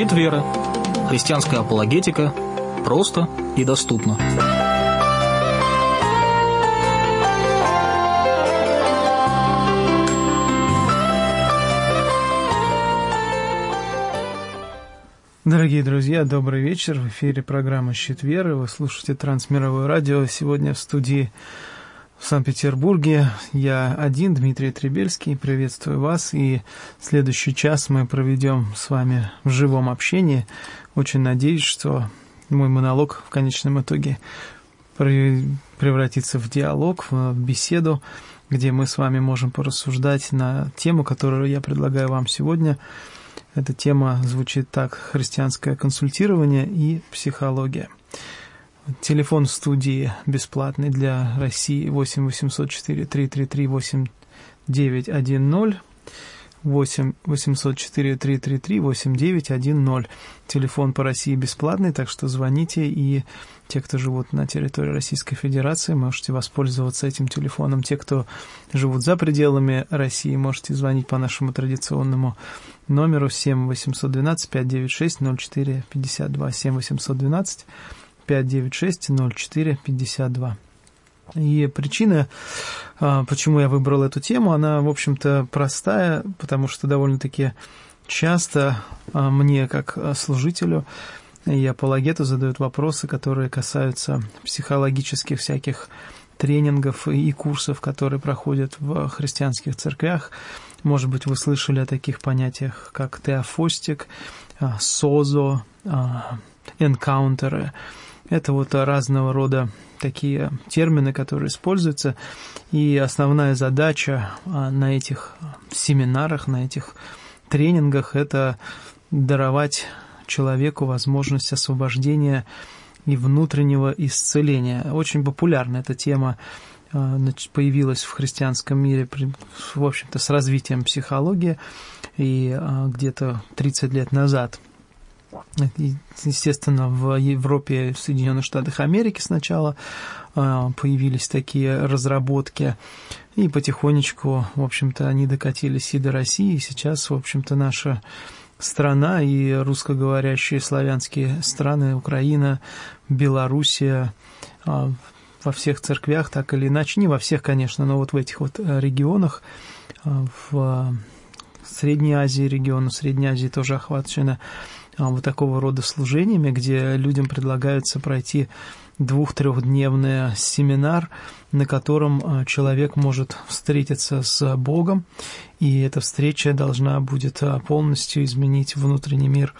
Щит веры. Христианская апологетика. Просто и доступно. Дорогие друзья, добрый вечер. В эфире программа «Щит веры». Вы слушаете Трансмировое радио. Сегодня в студии в Санкт-Петербурге. Я один, Дмитрий Требельский. Приветствую вас. И следующий час мы проведем с вами в живом общении. Очень надеюсь, что мой монолог в конечном итоге превратится в диалог, в беседу, где мы с вами можем порассуждать на тему, которую я предлагаю вам сегодня – эта тема звучит так – христианское консультирование и психология. Телефон студии бесплатный для России 8 804 333 8910 8 804 333 8910. Телефон по России бесплатный, так что звоните, и те, кто живут на территории Российской Федерации, можете воспользоваться этим телефоном. Те, кто живут за пределами России, можете звонить по нашему традиционному номеру 7 812 596 04 52 7 812 596 04 52. И причина, а, почему я выбрал эту тему, она, в общем-то, простая, потому что довольно-таки часто а, мне, как служителю и апологету, задают вопросы, которые касаются психологических всяких тренингов и курсов, которые проходят в христианских церквях. Может быть, вы слышали о таких понятиях, как теофостик, а, созо, энкаунтеры. Это вот разного рода такие термины, которые используются. И основная задача а, на этих семинарах, на этих тренингах – это даровать человеку возможность освобождения и внутреннего исцеления. Очень популярна эта тема а, появилась в христианском мире, в общем-то, с развитием психологии, и а, где-то 30 лет назад – Естественно, в Европе, в Соединенных Штатах Америки сначала а, появились такие разработки, и потихонечку, в общем-то, они докатились и до России, и сейчас, в общем-то, наша страна и русскоговорящие славянские страны, Украина, Белоруссия, а, во всех церквях, так или иначе, не во всех, конечно, но вот в этих вот регионах, а, в Средней Азии, региону Средней Азии тоже охвачено а, вот такого рода служениями, где людям предлагается пройти двух-трехдневный семинар, на котором а, человек может встретиться с Богом, и эта встреча должна будет а, полностью изменить внутренний мир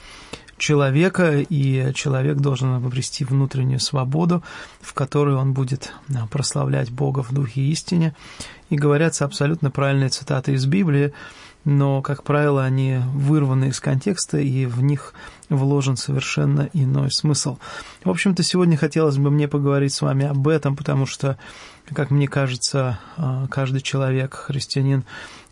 человека, и человек должен обрести внутреннюю свободу, в которой он будет прославлять Бога в духе истине. И говорятся абсолютно правильные цитаты из Библии, но, как правило, они вырваны из контекста, и в них вложен совершенно иной смысл. В общем-то, сегодня хотелось бы мне поговорить с вами об этом, потому что, как мне кажется, а, каждый человек, христианин,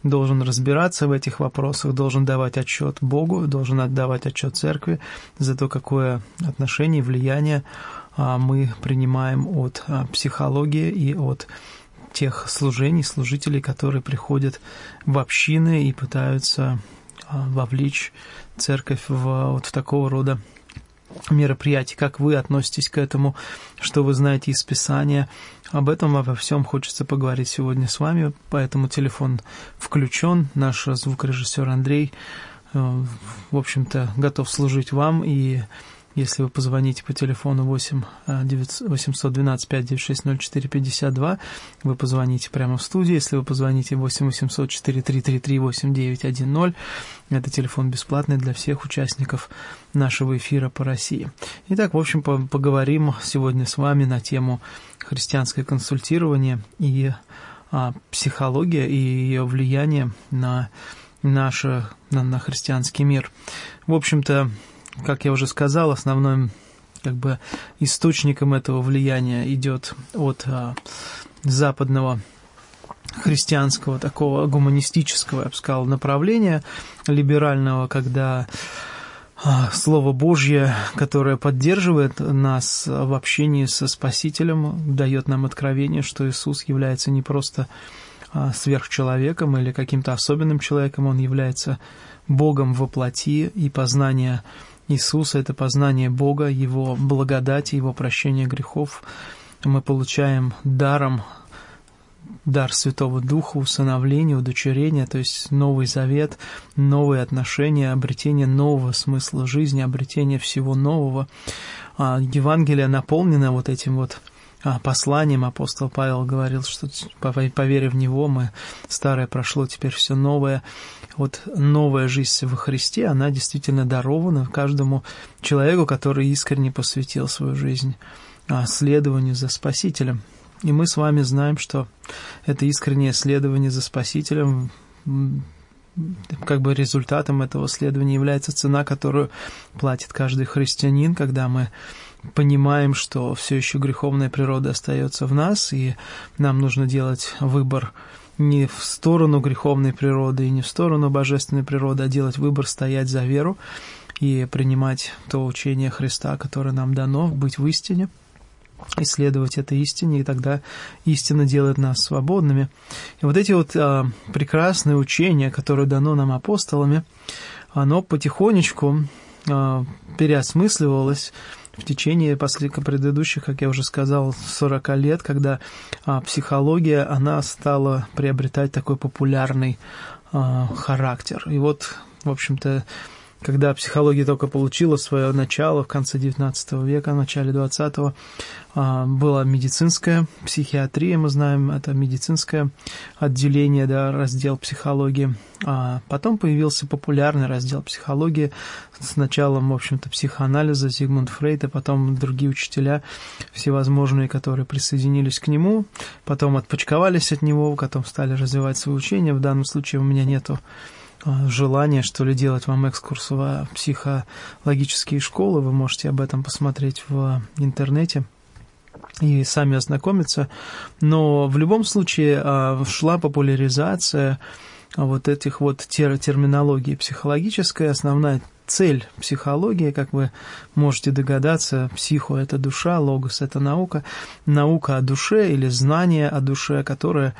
должен разбираться в этих вопросах, должен давать отчет Богу, должен отдавать отчет церкви за то, какое отношение и влияние а, мы принимаем от а, психологии и от тех служений, служителей, которые приходят в общины и пытаются а, вовлечь церковь в вот в такого рода мероприятия. Как вы относитесь к этому, что вы знаете из Писания. Об этом обо всем хочется поговорить сегодня с вами, поэтому телефон включен. Наш звукорежиссер Андрей, э, в общем-то, готов служить вам и если вы позвоните по телефону 8 812 596 04 52, вы позвоните прямо в студию. Если вы позвоните 8 800 4333 8910, это телефон бесплатный для всех участников нашего эфира по России. Итак, в общем, поговорим сегодня с вами на тему христианское консультирование и а, психология и ее влияние на наш на, на христианский мир. В общем-то, как я уже сказал, основным как бы источником этого влияния идет от а, западного христианского такого гуманистического, я бы сказал, направления либерального, когда а, Слово Божье, которое поддерживает нас в общении со Спасителем, дает нам откровение, что Иисус является не просто а, сверхчеловеком или каким-то особенным человеком, Он является Богом во плоти, и познание Иисуса – это познание Бога, Его благодати, Его прощение грехов. Мы получаем даром дар Святого Духа, усыновление, удочерение, то есть Новый Завет, новые отношения, обретение нового смысла жизни, обретение всего нового. А Евангелие наполнено вот этим вот а, посланием. Апостол Павел говорил, что по вере в него мы старое прошло, теперь все новое. Вот новая жизнь во Христе, она действительно дарована каждому человеку, который искренне посвятил свою жизнь а, следованию за Спасителем. И мы с вами знаем, что это искреннее следование за Спасителем, как бы результатом этого следования является цена, которую платит каждый христианин, когда мы понимаем, что все еще греховная природа остается в нас, и нам нужно делать выбор не в сторону греховной природы и не в сторону божественной природы, а делать выбор стоять за веру и принимать то учение Христа, которое нам дано, быть в истине – исследовать этой истине, и тогда истина делает нас свободными. И вот эти вот а, прекрасные учения, которые дано нам апостолами, оно потихонечку а, переосмысливалось в течение последних предыдущих, как я уже сказал, 40 лет, когда а, психология, она стала приобретать такой популярный а, характер. И вот, в общем-то, когда психология только получила свое начало в конце XIX века, в начале XX, а, была медицинская психиатрия, мы знаем, это медицинское отделение, да, раздел психологии. А потом появился популярный раздел психологии с началом, в общем-то, психоанализа Зигмунд Фрейд, а потом другие учителя всевозможные, которые присоединились к нему, потом отпочковались от него, потом стали развивать свои учения. В данном случае у меня нету желание, что ли, делать вам экскурс в психологические школы, вы можете об этом посмотреть в интернете и сами ознакомиться. Но в любом случае шла популяризация вот этих вот тер терминологий психологической. Основная цель психологии, как вы можете догадаться, психо – это душа, логос – это наука, наука о душе или знание о душе, которое,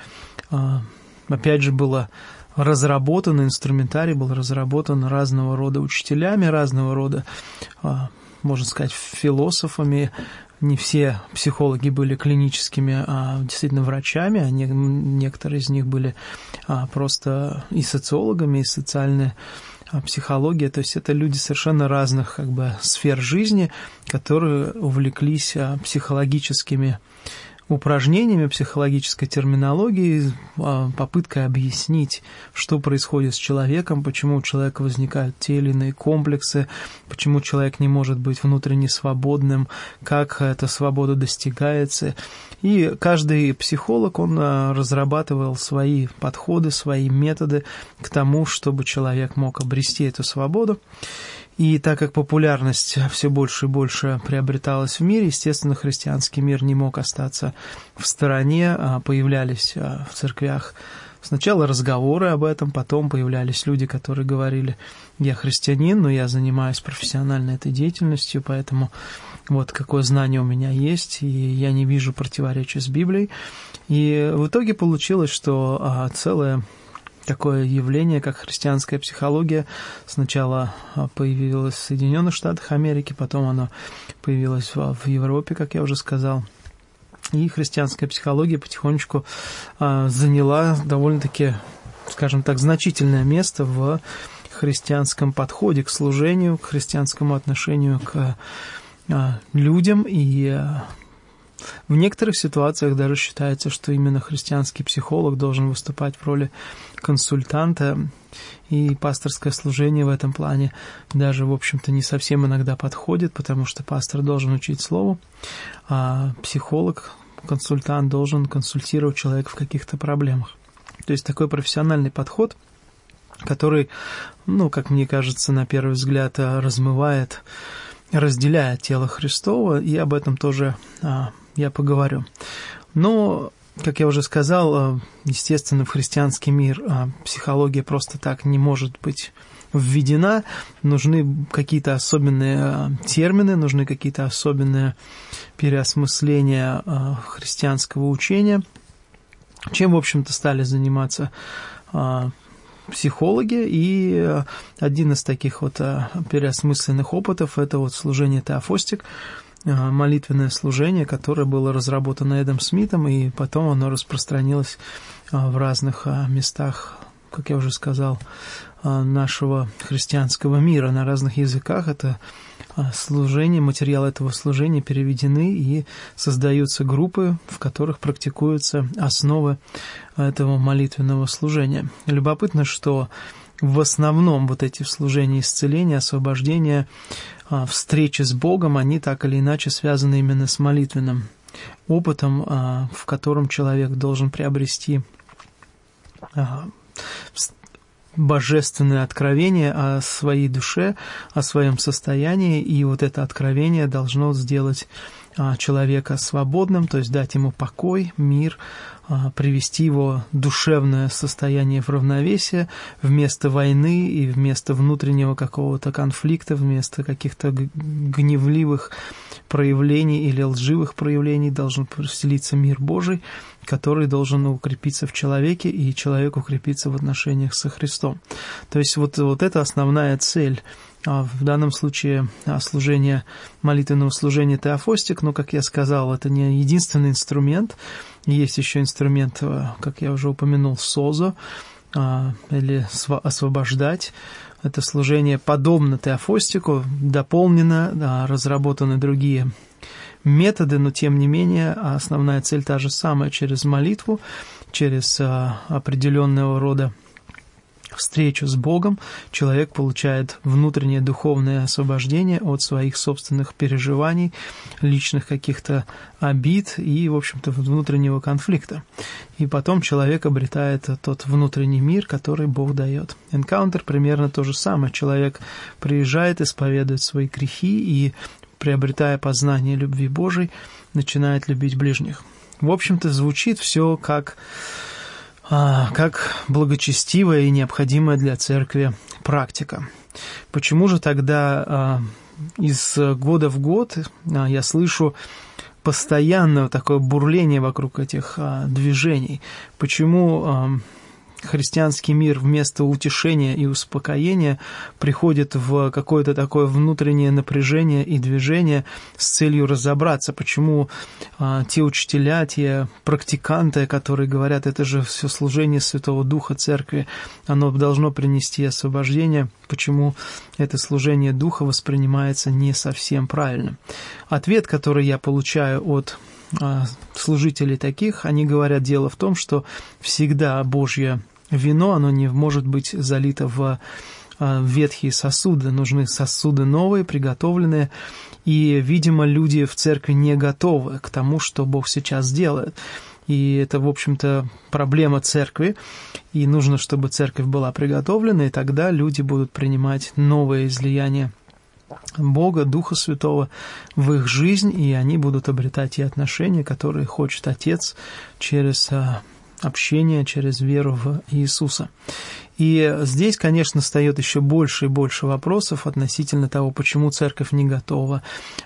опять же, было разработан, инструментарий был разработан разного рода учителями, разного рода, а, можно сказать, философами. Не все психологи были клиническими, а действительно врачами, а некоторые из них были а, просто и социологами, и социальные психология, то есть это люди совершенно разных как бы сфер жизни, которые увлеклись психологическими упражнениями психологической терминологии, а, попыткой объяснить, что происходит с человеком, почему у человека возникают те или иные комплексы, почему человек не может быть внутренне свободным, как эта свобода достигается. И каждый психолог, он а, разрабатывал свои подходы, свои методы к тому, чтобы человек мог обрести эту свободу. И так как популярность все больше и больше приобреталась в мире, естественно, христианский мир не мог остаться в стороне, а появлялись а, в церквях сначала разговоры об этом, потом появлялись люди, которые говорили, я христианин, но я занимаюсь профессиональной этой деятельностью, поэтому вот какое знание у меня есть, и я не вижу противоречия с Библией. И в итоге получилось, что а, целая такое явление, как христианская психология. Сначала а, появилось в Соединенных Штатах Америки, потом оно появилось в Европе, как я уже сказал. И христианская психология потихонечку а, заняла довольно-таки, скажем так, значительное место в христианском подходе к служению, к христианскому отношению к а, людям и в некоторых ситуациях даже считается, что именно христианский психолог должен выступать в роли консультанта, и пасторское служение в этом плане даже, в общем-то, не совсем иногда подходит, потому что пастор должен учить слову, а психолог, консультант должен консультировать человека в каких-то проблемах. То есть такой профессиональный подход, который, ну, как мне кажется, на первый взгляд размывает, разделяет тело Христова, и об этом тоже а, я поговорю. Но, как я уже сказал, э, естественно, в христианский мир э, психология просто так не может быть введена, нужны какие-то особенные э, термины, нужны какие-то особенные переосмысления христианского учения, чем, в общем-то, стали заниматься психологи, и один из таких вот переосмысленных опытов – это вот служение теофостик, молитвенное служение, которое было разработано Эдом Смитом, и потом оно распространилось в разных местах, как я уже сказал, нашего христианского мира на разных языках. Это служение, материалы этого служения переведены и создаются группы, в которых практикуются основы этого молитвенного служения. Любопытно, что в основном вот эти служения исцеления, освобождения, встречи с Богом, они так или иначе связаны именно с молитвенным опытом, в котором человек должен приобрести божественное откровение о своей душе, о своем состоянии, и вот это откровение должно сделать а, человека свободным, то есть дать ему покой, мир, а, привести его душевное состояние в равновесие вместо войны и вместо внутреннего какого-то конфликта, вместо каких-то гневливых проявлений или лживых проявлений должен поселиться мир Божий, который должен укрепиться в человеке, и человек укрепиться в отношениях со Христом. То есть вот, вот это основная цель а в данном случае а, служение, молитвенного служения теофостик, но, как я сказал, это не единственный инструмент. Есть еще инструмент, а, как я уже упомянул, СОЗО, или освобождать. Это служение подобно теофостику, дополнено, разработаны другие методы, но тем не менее основная цель та же самая через молитву, через определенного рода встречу с Богом человек получает внутреннее духовное освобождение от своих собственных переживаний, личных каких-то обид и, в общем-то, внутреннего конфликта. И потом человек обретает тот внутренний мир, который Бог дает. Энкаунтер примерно то же самое. Человек приезжает, исповедует свои грехи и, приобретая познание любви Божией, начинает любить ближних. В общем-то, звучит все как как благочестивая и необходимая для церкви практика. Почему же тогда а, из года в год а, я слышу постоянное такое бурление вокруг этих движений? Почему христианский мир вместо утешения и успокоения приходит в какое-то такое внутреннее напряжение и движение с целью разобраться, почему а, те учителя, те практиканты, которые говорят, это же все служение Святого Духа Церкви, оно должно принести освобождение, почему это служение Духа воспринимается не совсем правильно. Ответ, который я получаю от а, служителей таких, они говорят, дело в том, что всегда Божье вино, оно не может быть залито в а, ветхие сосуды, нужны сосуды новые, приготовленные, и, видимо, люди в церкви не готовы к тому, что Бог сейчас делает. И это, в общем-то, проблема церкви, и нужно, чтобы церковь была приготовлена, и тогда люди будут принимать новое излияние Бога, Духа Святого в их жизнь, и они будут обретать те отношения, которые хочет Отец через общение, через веру в Иисуса. И здесь, конечно, встает еще больше и больше вопросов относительно того, почему церковь не готова,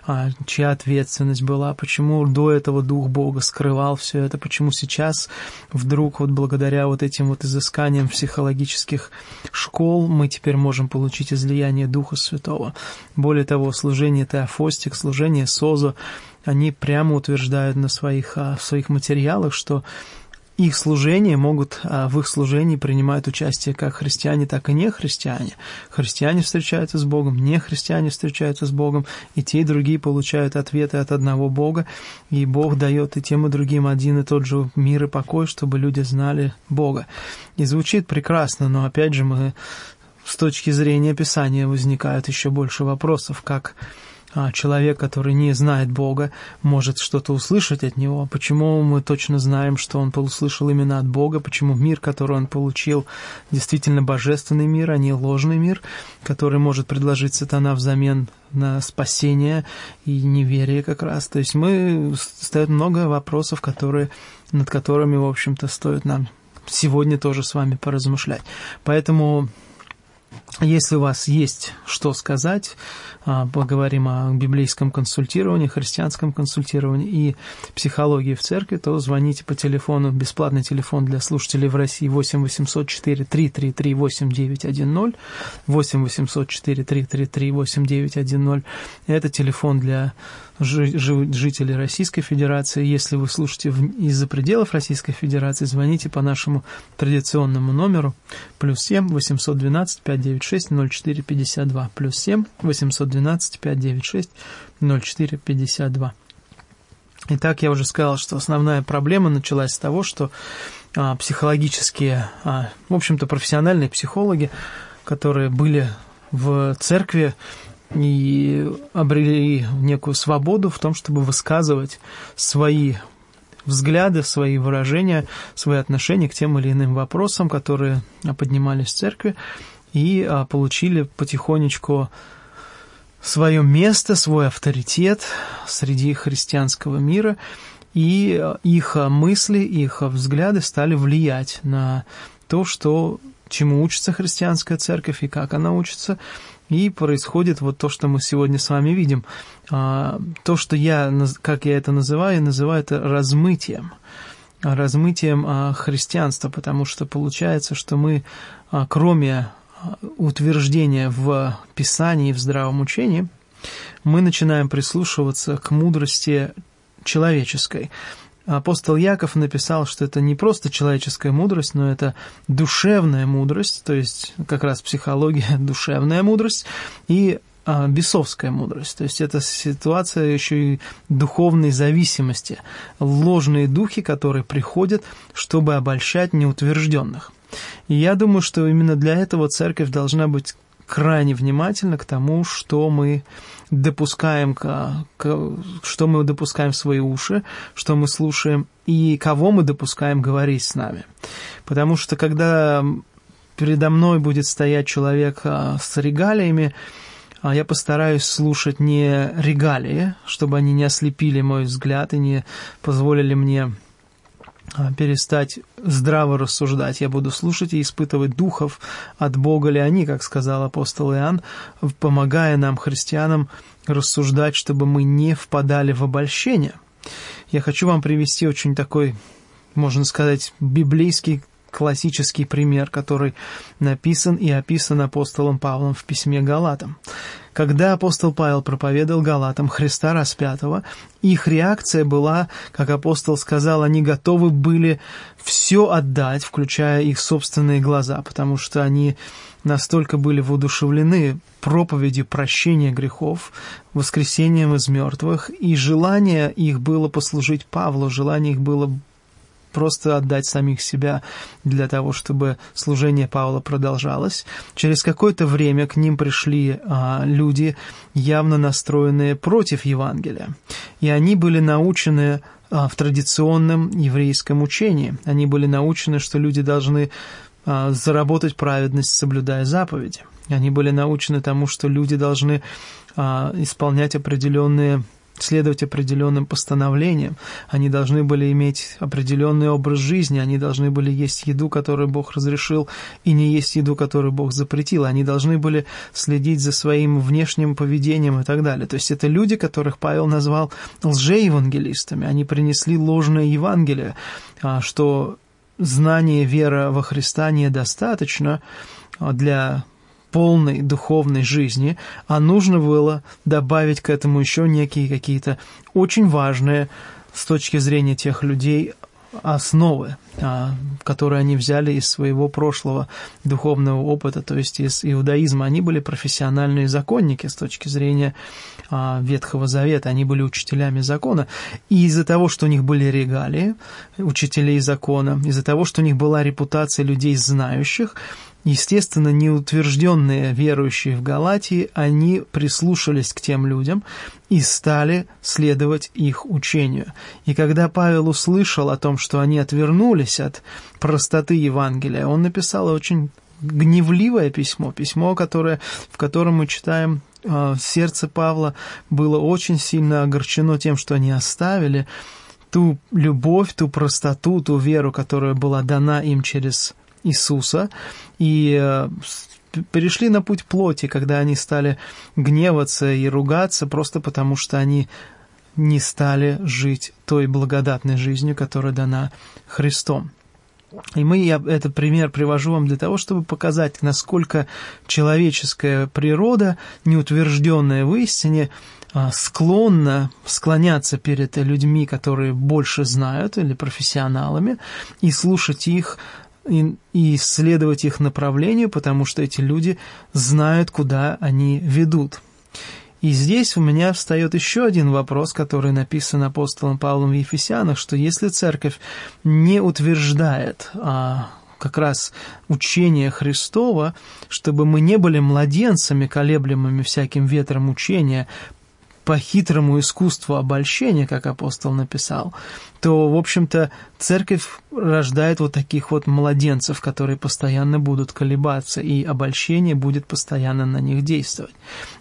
а, чья ответственность была, почему до этого Дух Бога скрывал все это, почему сейчас вдруг вот благодаря вот этим вот изысканиям психологических школ мы теперь можем получить излияние Духа Святого. Более того, служение Теофостик, служение Созо, они прямо утверждают на своих, а, в своих материалах, что их служение могут, а, в их служении принимают участие как христиане, так и не христиане. Встречаются с Богом, не христиане встречаются с Богом, и те, и другие получают ответы от одного Бога, и Бог дает и тем, и другим один и тот же мир и покой, чтобы люди знали Бога. И звучит прекрасно, но опять же мы с точки зрения Писания возникают еще больше вопросов, как а человек, который не знает Бога, может что-то услышать от Него. Почему мы точно знаем, что он услышал именно от Бога? Почему мир, который он получил, действительно божественный мир, а не ложный мир, который может предложить сатана взамен на спасение и неверие как раз. То есть мы стоит много вопросов, которые, над которыми, в общем-то, стоит нам сегодня тоже с вами поразмышлять. Поэтому Если у вас есть что сказать, а, поговорим о библейском консультировании, христианском консультировании и психологии в церкви, то звоните по телефону, бесплатный телефон для слушателей в России 8 800 4 333 8910, 8 800 4 333 8910. Это телефон для жителей Российской Федерации. Если вы слушаете из-за пределов Российской Федерации, звоните по нашему традиционному номеру плюс 7 812 596 0452 плюс 7 812 596 0452. Итак, я уже сказал, что основная проблема началась с того, что а, психологические, а, в общем-то, профессиональные психологи, которые были в церкви, и обрели некую свободу в том, чтобы высказывать свои взгляды, свои выражения, свои отношения к тем или иным вопросам, которые поднимались в церкви, и а, получили потихонечку свое место, свой авторитет среди христианского мира, и а, их мысли, их взгляды стали влиять на то, что чему учится христианская церковь и как она учится, и происходит вот то, что мы сегодня с вами видим. А, то, что я, как я это называю, называю это размытием размытием а, христианства, потому что получается, что мы, а, кроме утверждения в Писании, в здравом учении, мы начинаем прислушиваться к мудрости человеческой апостол Яков написал, что это не просто человеческая мудрость, но это душевная мудрость, то есть как раз психология, душевная мудрость и а, бесовская мудрость. То есть это ситуация еще и духовной зависимости, ложные духи, которые приходят, чтобы обольщать неутвержденных. И я думаю, что именно для этого церковь должна быть крайне внимательна к тому, что мы допускаем, к, к, что мы допускаем в свои уши, что мы слушаем и кого мы допускаем говорить с нами. Потому что когда передо мной будет стоять человек а, с регалиями, а, я постараюсь слушать не регалии, чтобы они не ослепили мой взгляд и не позволили мне перестать здраво рассуждать. Я буду слушать и испытывать духов, от Бога ли они, как сказал апостол Иоанн, помогая нам, христианам, рассуждать, чтобы мы не впадали в обольщение. Я хочу вам привести очень такой, можно сказать, библейский классический пример, который написан и описан апостолом Павлом в письме Галатам. Когда апостол Павел проповедовал Галатам Христа распятого, их реакция была, как апостол сказал, они готовы были все отдать, включая их собственные глаза, потому что они настолько были воодушевлены проповедью прощения грехов, воскресением из мертвых, и желание их было послужить Павлу, желание их было просто отдать самих себя для того, чтобы служение Павла продолжалось. Через какое-то время к ним пришли а, люди, явно настроенные против Евангелия. И они были научены а, в традиционном еврейском учении. Они были научены, что люди должны а, заработать праведность, соблюдая заповеди. Они были научены тому, что люди должны а, исполнять определенные следовать определенным постановлениям, они должны были иметь определенный образ жизни, они должны были есть еду, которую Бог разрешил, и не есть еду, которую Бог запретил, они должны были следить за своим внешним поведением и так далее. То есть это люди, которых Павел назвал лжеевангелистами, они принесли ложное Евангелие, а, что знание вера во Христа недостаточно для полной духовной жизни, а нужно было добавить к этому еще некие какие-то очень важные с точки зрения тех людей основы, а, которые они взяли из своего прошлого духовного опыта, то есть из иудаизма. Они были профессиональные законники с точки зрения а, Ветхого Завета, они были учителями закона. И из-за того, что у них были регалии учителей закона, из-за того, что у них была репутация людей знающих, Естественно, неутвержденные верующие в Галатии, они прислушались к тем людям и стали следовать их учению. И когда Павел услышал о том, что они отвернулись от простоты Евангелия, он написал очень гневливое письмо, письмо, которое, в котором мы читаем, э, сердце Павла было очень сильно огорчено тем, что они оставили ту любовь, ту простоту, ту веру, которая была дана им через Иисуса, и э, перешли на путь плоти, когда они стали гневаться и ругаться просто потому, что они не стали жить той благодатной жизнью, которая дана Христом. И мы, я этот пример привожу вам для того, чтобы показать, насколько человеческая природа, неутвержденная в истине, а, склонна склоняться перед людьми, которые больше знают, или профессионалами, и слушать их, и, исследовать их направлению, потому что эти люди знают, куда они ведут. И здесь у меня встает еще один вопрос, который написан апостолом Павлом в Ефесянах, что если церковь не утверждает а, как раз учение Христова, чтобы мы не были младенцами, колеблемыми всяким ветром учения, по хитрому искусству обольщения, как апостол написал, то, в общем-то, церковь рождает вот таких вот младенцев, которые постоянно будут колебаться, и обольщение будет постоянно на них действовать.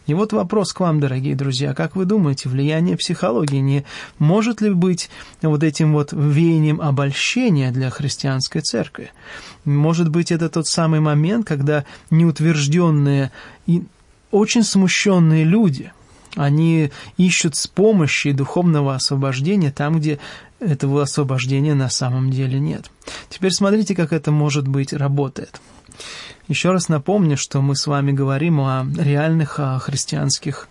И вот вопрос к вам, дорогие друзья, как вы думаете, влияние психологии не может ли быть вот этим вот веянием обольщения для христианской церкви? Может быть, это тот самый момент, когда неутвержденные и очень смущенные люди – они ищут с помощи духовного освобождения там, где этого освобождения на самом деле нет. Теперь смотрите, как это может быть работает. Еще раз напомню, что мы с вами говорим о реальных о христианских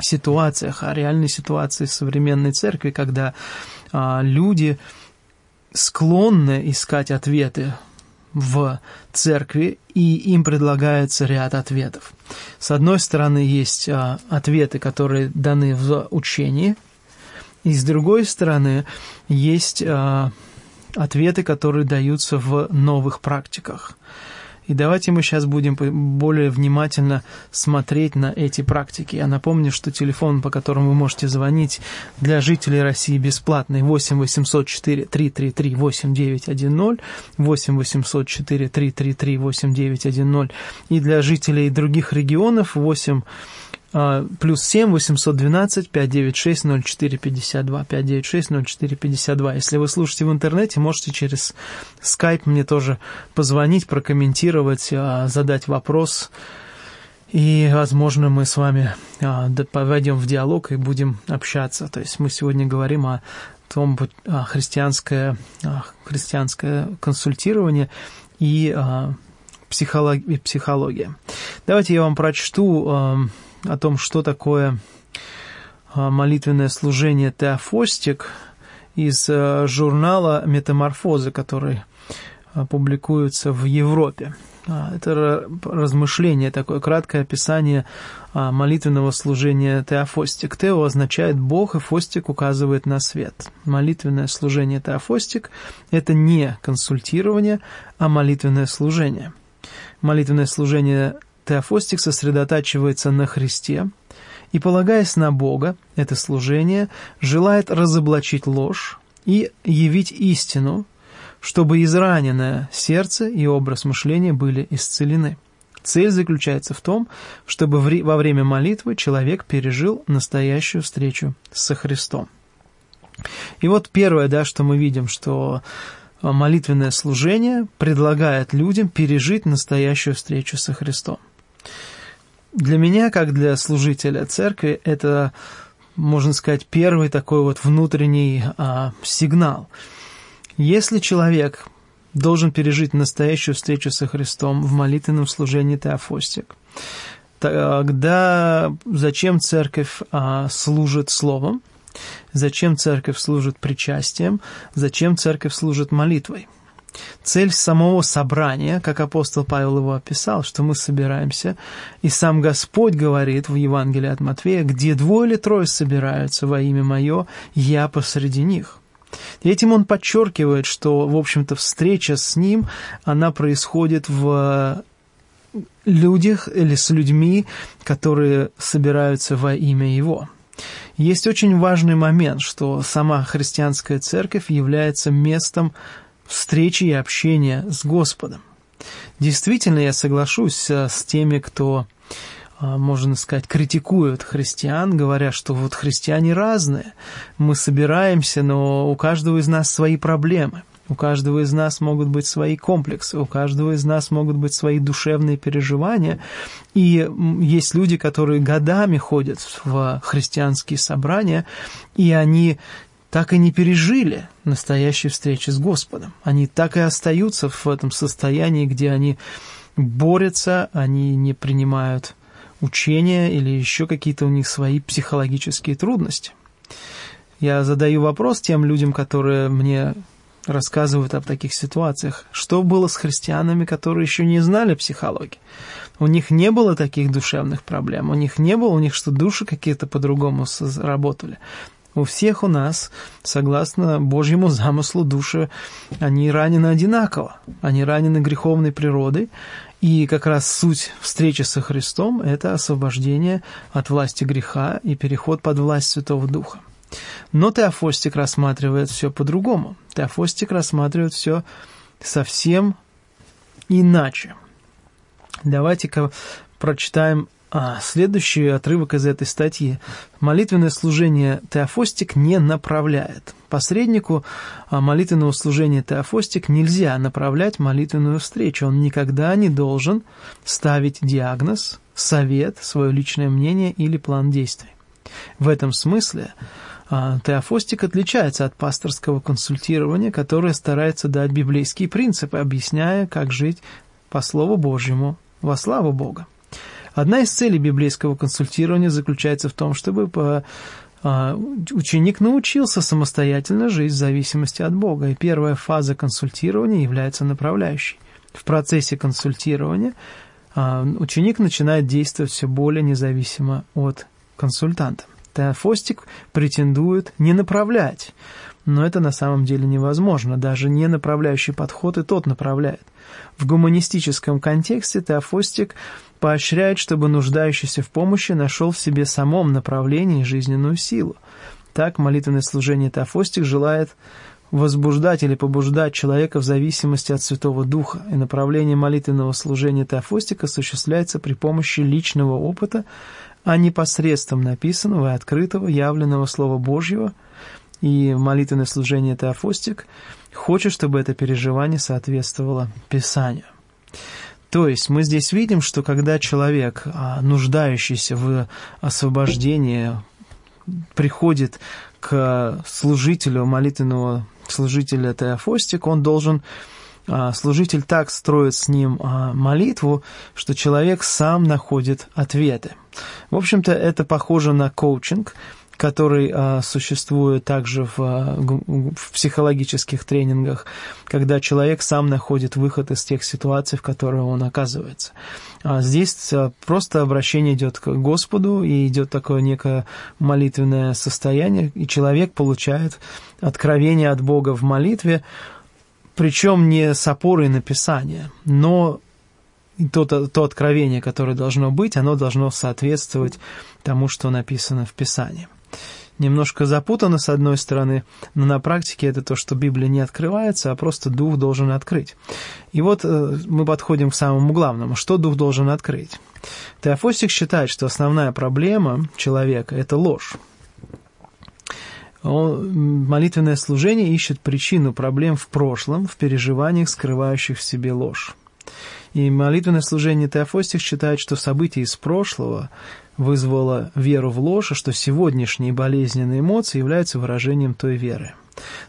ситуациях, о реальной ситуации современной церкви, когда а, люди склонны искать ответы в церкви, и им предлагается ряд ответов. С одной стороны, есть а, ответы, которые даны в учении, и с другой стороны, есть а, ответы, которые даются в новых практиках. И давайте мы сейчас будем более внимательно смотреть на эти практики. Я напомню, что телефон, по которому вы можете звонить для жителей России бесплатный 8 800 4 333 8910, 8 800 4 333 8910, и для жителей других регионов 8 а, плюс 7 812 596 0452 596 0452. Если вы слушаете в интернете, можете через Skype мне тоже позвонить, прокомментировать, а, задать вопрос. И, возможно, мы с вами а, поведем в диалог и будем общаться. То есть мы сегодня говорим о том христианское, христианское консультирование и психология. Давайте я вам прочту о том, что такое а, молитвенное служение Теофостик из а, журнала «Метаморфозы», который а, публикуется в Европе. Это размышление, такое краткое описание молитвенного служения Теофостик. Тео означает «Бог», и Фостик указывает на свет. Молитвенное служение Теофостик – это не консультирование, а молитвенное служение. Молитвенное служение Теофостик сосредотачивается на Христе и, полагаясь на Бога, это служение, желает разоблачить ложь и явить истину, чтобы израненное сердце и образ мышления были исцелены. Цель заключается в том, чтобы во время молитвы человек пережил настоящую встречу со Христом. И вот первое, да, что мы видим, что молитвенное служение предлагает людям пережить настоящую встречу со Христом. Для меня, как для служителя церкви, это, можно сказать, первый такой вот внутренний а, сигнал. Если человек должен пережить настоящую встречу со Христом в молитвенном служении Теофостик, тогда зачем церковь а, служит словом, зачем церковь служит причастием, зачем церковь служит молитвой – Цель самого собрания, как апостол Павел его описал, что мы собираемся, и сам Господь говорит в Евангелии от Матфея, где двое или трое собираются во имя Мое, я посреди них. И этим он подчеркивает, что, в общем-то, встреча с ним, она происходит в людях или с людьми, которые собираются во имя Его. Есть очень важный момент, что сама христианская церковь является местом встречи и общения с Господом. Действительно, я соглашусь э, с теми, кто, э, можно сказать, критикует христиан, говоря, что вот христиане разные, мы собираемся, но у каждого из нас свои проблемы. У каждого из нас могут быть свои комплексы, у каждого из нас могут быть свои душевные переживания. И есть люди, которые годами ходят в христианские собрания, и они так и не пережили настоящей встречи с Господом. Они так и остаются в этом состоянии, где они борются, они не принимают учения или еще какие-то у них свои психологические трудности. Я задаю вопрос тем людям, которые мне рассказывают об таких ситуациях. Что было с христианами, которые еще не знали психологии? У них не было таких душевных проблем, у них не было, у них что души какие-то по-другому работали. У всех у нас, согласно Божьему замыслу, души, они ранены одинаково. Они ранены греховной природой, и как раз суть встречи со Христом – это освобождение от власти греха и переход под власть Святого Духа. Но Теофостик рассматривает все по-другому. Теофостик рассматривает все совсем иначе. Давайте-ка прочитаем а, следующий отрывок из этой статьи. Молитвенное служение Теофостик не направляет. Посреднику а, молитвенного служения Теофостик нельзя направлять молитвенную встречу. Он никогда не должен ставить диагноз, совет, свое личное мнение или план действий. В этом смысле а, Теофостик отличается от пасторского консультирования, которое старается дать библейские принципы, объясняя, как жить по Слову Божьему во славу Бога. Одна из целей библейского консультирования заключается в том, чтобы а, ученик научился самостоятельно жить в зависимости от Бога, и первая фаза консультирования является направляющей. В процессе консультирования а, ученик начинает действовать все более независимо от консультанта. Теофостик претендует не направлять, но это на самом деле невозможно. Даже не направляющий подход и тот направляет. В гуманистическом контексте Теофостик поощряет, чтобы нуждающийся в помощи нашел в себе самом направлении жизненную силу. Так молитвенное служение Теофостик желает возбуждать или побуждать человека в зависимости от Святого Духа, и направление молитвенного служения Теофостика осуществляется при помощи личного опыта, а не посредством написанного и открытого, явленного Слова Божьего, и молитвенное служение Теофостик хочет, чтобы это переживание соответствовало Писанию. То есть мы здесь видим, что когда человек, а, нуждающийся в освобождении, приходит к служителю молитвенного служителя Теофостик, он должен а, служитель так строит с ним а, молитву, что человек сам находит ответы. В общем-то, это похоже на коучинг, который а, существует также в, а, в психологических тренингах, когда человек сам находит выход из тех ситуаций, в которых он оказывается. А здесь а, просто обращение идет к Господу, и идет такое некое молитвенное состояние, и человек получает откровение от Бога в молитве, причем не с опорой на Писание, но то, то, то откровение, которое должно быть, оно должно соответствовать тому, что написано в Писании немножко запутано с одной стороны, но на практике это то, что Библия не открывается, а просто Дух должен открыть. И вот э, мы подходим к самому главному. Что Дух должен открыть? Теофостик считает, что основная проблема человека – это ложь. Он, молитвенное служение ищет причину проблем в прошлом, в переживаниях, скрывающих в себе ложь. И молитвенное служение Теофостих считает, что события из прошлого вызвало веру в ложь, что сегодняшние болезненные эмоции являются выражением той веры.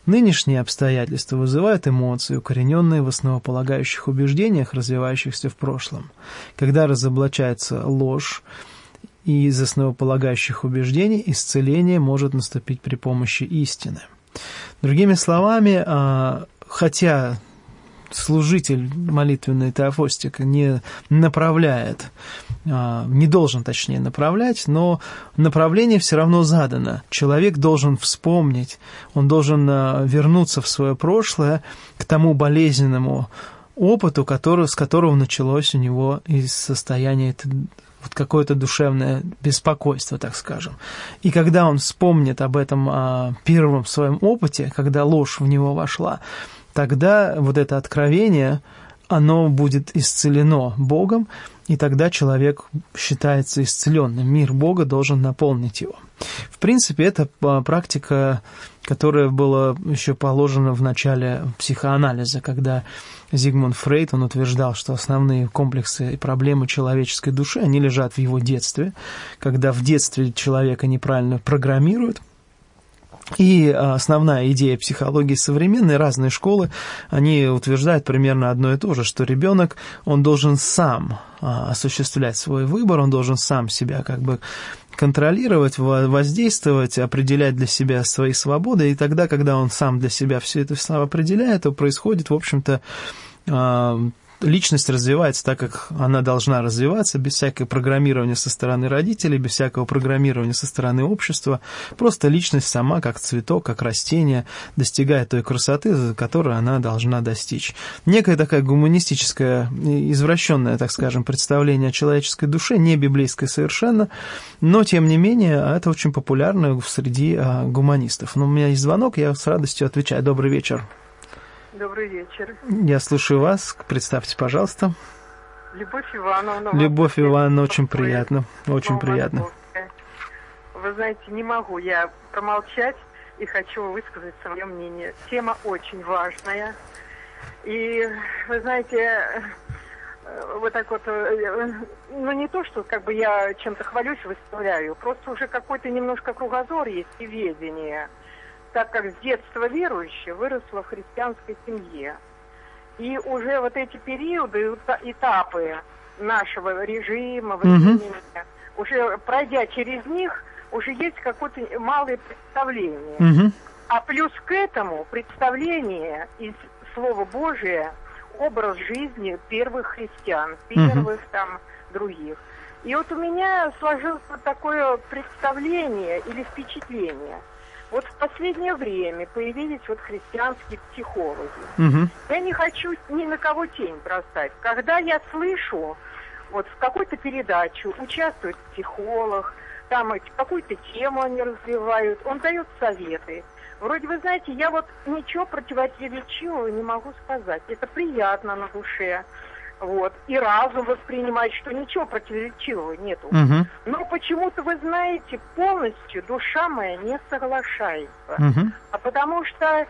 Нынешние обстоятельства вызывают эмоции, укорененные в основополагающих убеждениях, развивающихся в прошлом. Когда разоблачается ложь, и из основополагающих убеждений исцеление может наступить при помощи истины. Другими словами, а, хотя служитель молитвенный теофостик не направляет, а, не должен, точнее, направлять, но направление все равно задано. Человек должен вспомнить, он должен а, вернуться в свое прошлое, к тому болезненному опыту, который, с которого началось у него из состояния вот какое-то душевное беспокойство, так скажем. И когда он вспомнит об этом о первом своем опыте, когда ложь в него вошла, тогда вот это откровение, оно будет исцелено Богом, и тогда человек считается исцеленным. Мир Бога должен наполнить его. В принципе, это а, практика, которая была еще положена в начале психоанализа, когда Зигмунд Фрейд, он утверждал, что основные комплексы и проблемы человеческой души, они лежат в его детстве, когда в детстве человека неправильно программируют – и а, основная идея психологии современной, разные школы, они утверждают примерно одно и то же, что ребенок, он должен сам а, осуществлять свой выбор, он должен сам себя как бы контролировать, воздействовать, определять для себя свои свободы, и тогда, когда он сам для себя все это определяет, то происходит, в общем-то, а, личность развивается так, как она должна развиваться, без всякого программирования со стороны родителей, без всякого программирования со стороны общества. Просто личность сама, как цветок, как растение, достигает той красоты, которой она должна достичь. Некая такая гуманистическая, извращенное, так скажем, представление о человеческой душе, не библейское совершенно, но, тем не менее, это очень популярно среди а, гуманистов. Но у меня есть звонок, я с радостью отвечаю. Добрый вечер. Добрый вечер. Я слушаю вас. Представьте, пожалуйста. Любовь Ивановна. Любовь Ивановна, очень приятно. Очень приятно. Вы знаете, не могу я промолчать и хочу высказать свое мнение. Тема очень важная. И, вы знаете, вот так вот, э, ну не то, что как бы я чем-то хвалюсь, выставляю, просто уже какой-то немножко кругозор есть и ведение – так как с детства верующая, выросла в христианской семье. И уже вот эти периоды, этапы нашего режима, времени, угу. уже пройдя через них, уже есть какое-то малое представление. Угу. А плюс к этому представление из Слова Божия, образ жизни первых христиан, первых угу. там других. И вот у меня сложилось вот такое представление или впечатление – вот в последнее время появились вот христианские психологи. Угу. Я не хочу ни на кого тень бросать. Когда я слышу, вот в какой-то передаче участвует психолог, там какую-то тему они развивают, он дает советы. Вроде, вы знаете, я вот ничего противоречивого не могу сказать. Это приятно на душе. Вот. И разум воспринимает, что ничего противоречивого нету. Угу. Но почему-то, вы знаете, полностью душа моя не соглашается. Угу. А потому что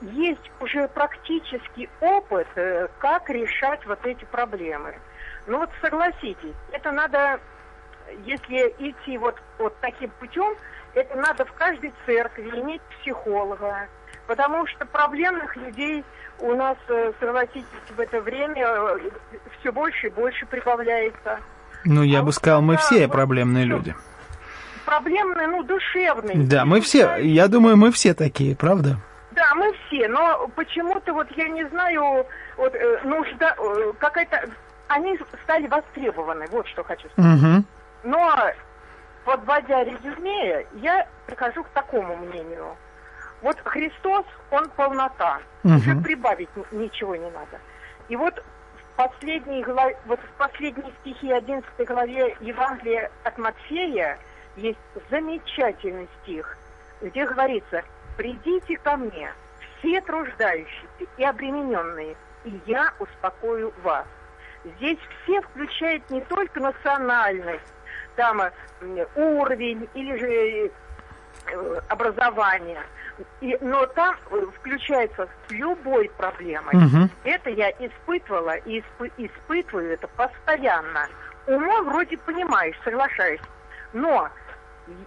есть уже практический опыт, э, как решать вот эти проблемы. Ну вот согласитесь, это надо, если идти вот, вот таким путем, это надо в каждой церкви иметь психолога, потому что проблемных людей у нас, э, согласитесь, в это время э, все больше и больше прибавляется. Ну, я а бы сказал, мы все проблемные люди. Проблемные, ну, душевные. Да, мы все, я думаю, мы все такие, правда? Да, мы все, но почему-то вот я не знаю, вот э, нужда какая-то, они стали востребованы, вот что хочу сказать. Угу. Но подводя резюме, я прихожу к такому мнению. Вот Христос, он полнота. Угу. Уже прибавить ничего не надо. И вот в последней, главе, вот в последней стихе 11 главе Евангелия от Матфея есть замечательный стих, где говорится, «Придите ко мне, все труждающиеся и обремененные, и я успокою вас». Здесь все включает не только национальность, там уровень или же э, образование, и, но там включается с любой проблемой. Угу. Это я испытывала и испы, испытываю это постоянно. Умом вроде понимаешь, соглашаюсь. Но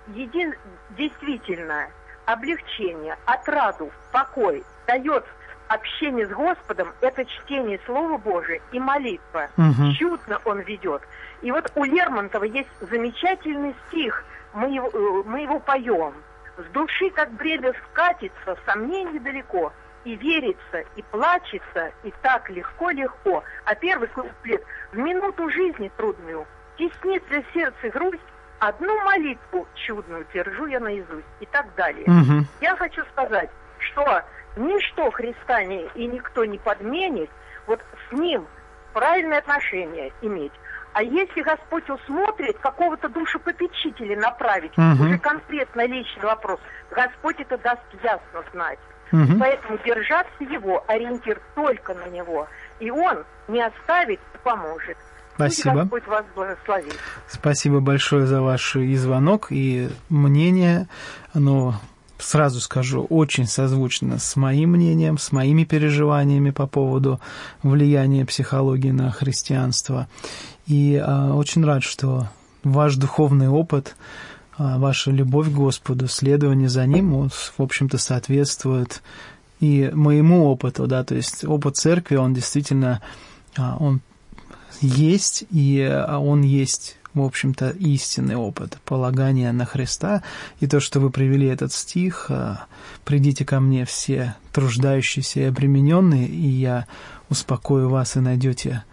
един, действительно облегчение, отраду, покой дает общение с Господом, это чтение Слова Божия и молитва. Угу. Чудно он ведет. И вот у Лермонтова есть замечательный стих, мы его, э, мы его поем. С души, как бремя скатится, сомнений далеко, и верится, и плачется, и так легко-легко. А первый куплет в минуту жизни трудную теснит для сердца грусть, одну молитву чудную держу я наизусть и так далее. Угу. Я хочу сказать, что ничто Христа не, и никто не подменит, вот с Ним правильное отношение иметь. А если Господь усмотрит какого-то душепопечителя направить, угу. уже конкретно личный вопрос, Господь это даст ясно знать. Угу. Поэтому держаться его, ориентир только на него. И он не оставит поможет. Спасибо. Спасибо большое за ваш и звонок, и мнение. Оно, сразу скажу, очень созвучно с моим мнением, с моими переживаниями по поводу влияния психологии на христианство. И а, очень рад, что ваш духовный опыт, а, ваша любовь к Господу, следование за Ним, он, в общем-то, соответствует и моему опыту, да, то есть опыт церкви, он действительно, а, он есть, и а, он есть, в общем-то, истинный опыт полагания на Христа. И то, что вы привели этот стих, а, «Придите ко мне все труждающиеся и обремененные, и я успокою вас и найдете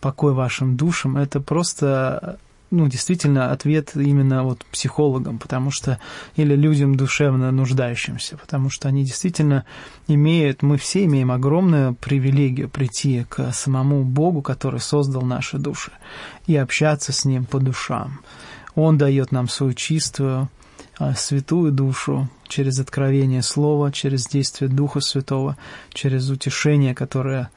покой вашим душам», это просто ну, действительно ответ именно вот психологам, потому что, или людям душевно нуждающимся, потому что они действительно имеют, мы все имеем огромную привилегию прийти к самому Богу, который создал наши души, и общаться с Ним по душам. Он дает нам свою чистую, а, святую душу через откровение Слова, через действие Духа Святого, через утешение, которое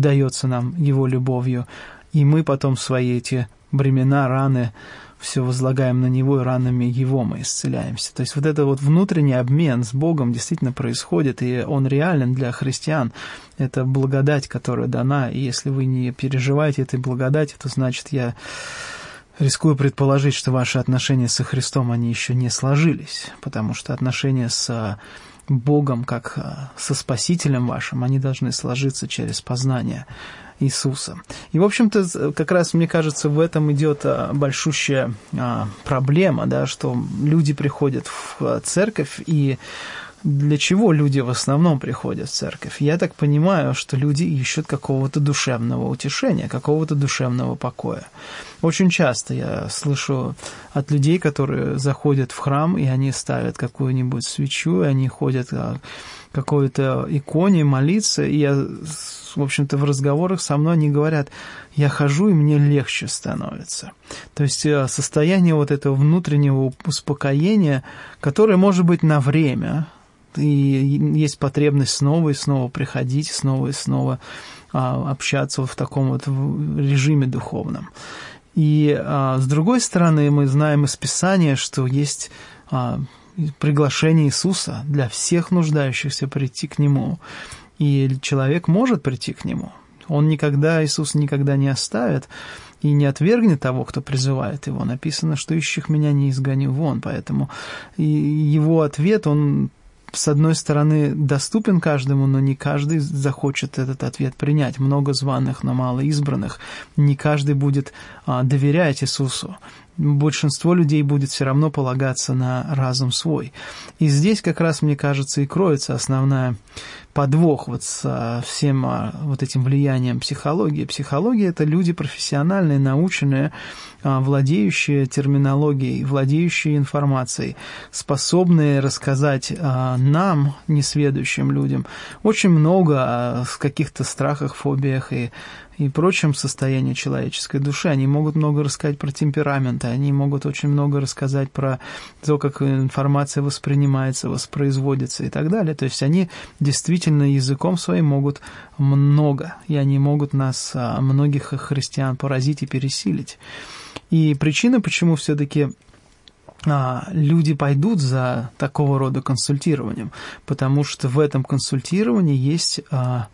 дается нам Его любовью, и мы потом свои эти бремена, раны, все возлагаем на Него, и ранами Его мы исцеляемся. То есть вот это вот внутренний обмен с Богом действительно происходит, и он реален для христиан. Это благодать, которая дана, и если вы не переживаете этой благодати, то значит я рискую предположить, что ваши отношения со Христом, они еще не сложились, потому что отношения с Богом, как со Спасителем вашим, они должны сложиться через познание Иисуса. И, в общем-то, как раз, мне кажется, в этом идет а, большущая а, проблема, да, что люди приходят в церковь и для чего люди в основном приходят в церковь? Я так понимаю, что люди ищут какого-то душевного утешения, какого-то душевного покоя. Очень часто я слышу от людей, которые заходят в храм, и они ставят какую-нибудь свечу, и они ходят к какой-то иконе молиться, и я в общем-то, в разговорах со мной они говорят, я хожу, и мне легче становится. То есть э, состояние вот этого внутреннего успокоения, которое может быть на время, и есть потребность снова и снова приходить, снова и снова а, общаться в таком вот режиме духовном. И а, с другой стороны, мы знаем из Писания, что есть а, приглашение Иисуса для всех нуждающихся прийти к Нему. И человек может прийти к нему. Он никогда, Иисус никогда не оставит и не отвергнет того, кто призывает его. Написано, что ищих меня не изгоню вон. Поэтому и его ответ, он с одной стороны, доступен каждому, но не каждый захочет этот ответ принять. Много званых, но мало избранных. Не каждый будет а, доверять Иисусу большинство людей будет все равно полагаться на разум свой. И здесь как раз, мне кажется, и кроется основная подвох вот с всем а, вот этим влиянием психологии. Психология – это люди профессиональные, наученные, а, владеющие терминологией, владеющие информацией, способные рассказать а, нам, несведущим людям, очень много о каких-то страхах, фобиях и и прочем состоянии человеческой души. Они могут много рассказать про темпераменты, они могут очень много рассказать про то, как информация воспринимается, воспроизводится и так далее. То есть они действительно языком своим могут много, и они могут нас, а, многих христиан, поразить и пересилить. И причина, почему все-таки а, люди пойдут за такого рода консультированием, потому что в этом консультировании есть а,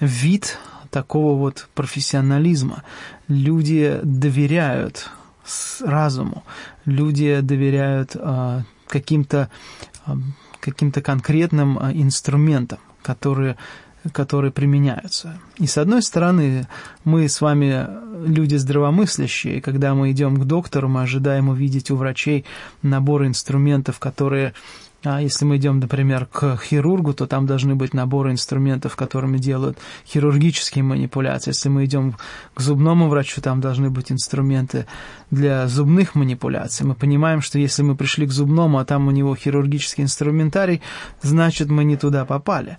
вид такого вот профессионализма. Люди доверяют разуму, люди доверяют каким-то каким-то конкретным инструментам, которые которые применяются. И с одной стороны, мы с вами люди здравомыслящие, когда мы идем к доктору, мы ожидаем увидеть у врачей набор инструментов, которые а если мы идем, например, к хирургу, то там должны быть наборы инструментов, которыми делают хирургические манипуляции. Если мы идем к зубному врачу, там должны быть инструменты для зубных манипуляций. Мы понимаем, что если мы пришли к зубному, а там у него хирургический инструментарий, значит, мы не туда попали.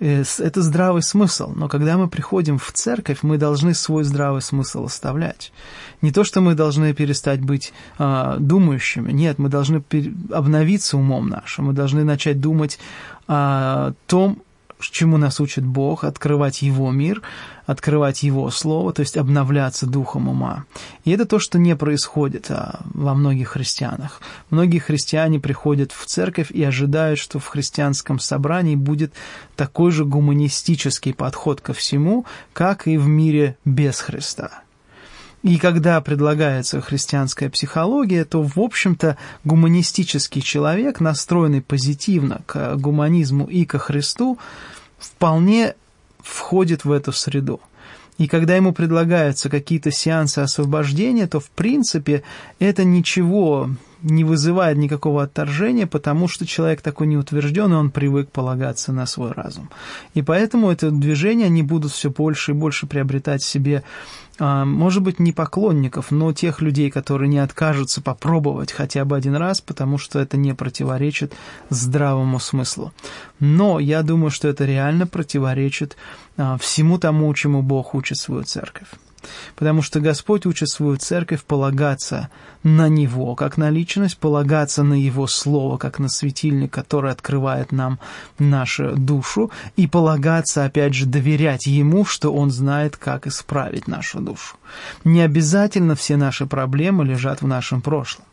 Э, это здравый смысл. Но когда мы приходим в церковь, мы должны свой здравый смысл оставлять. Не то, что мы должны перестать быть а, думающими, нет, мы должны обновиться умом нашим, мы должны начать думать о том, чему нас учит Бог, открывать Его мир, открывать Его Слово, то есть обновляться духом ума. И это то, что не происходит а, во многих христианах. Многие христиане приходят в церковь и ожидают, что в христианском собрании будет такой же гуманистический подход ко всему, как и в мире без Христа. И когда предлагается христианская психология, то, в общем-то, гуманистический человек, настроенный позитивно к гуманизму и ко Христу, вполне входит в эту среду. И когда ему предлагаются какие-то сеансы освобождения, то, в принципе, это ничего не вызывает никакого отторжения, потому что человек такой неутвержденный, он привык полагаться на свой разум. И поэтому это движение, они будут все больше и больше приобретать себе может быть, не поклонников, но тех людей, которые не откажутся попробовать хотя бы один раз, потому что это не противоречит здравому смыслу. Но я думаю, что это реально противоречит а, всему тому, чему Бог учит свою церковь потому что Господь учит свою церковь полагаться на Него, как на личность, полагаться на Его Слово, как на светильник, который открывает нам нашу душу, и полагаться, опять же, доверять Ему, что Он знает, как исправить нашу душу. Не обязательно все наши проблемы лежат в нашем прошлом.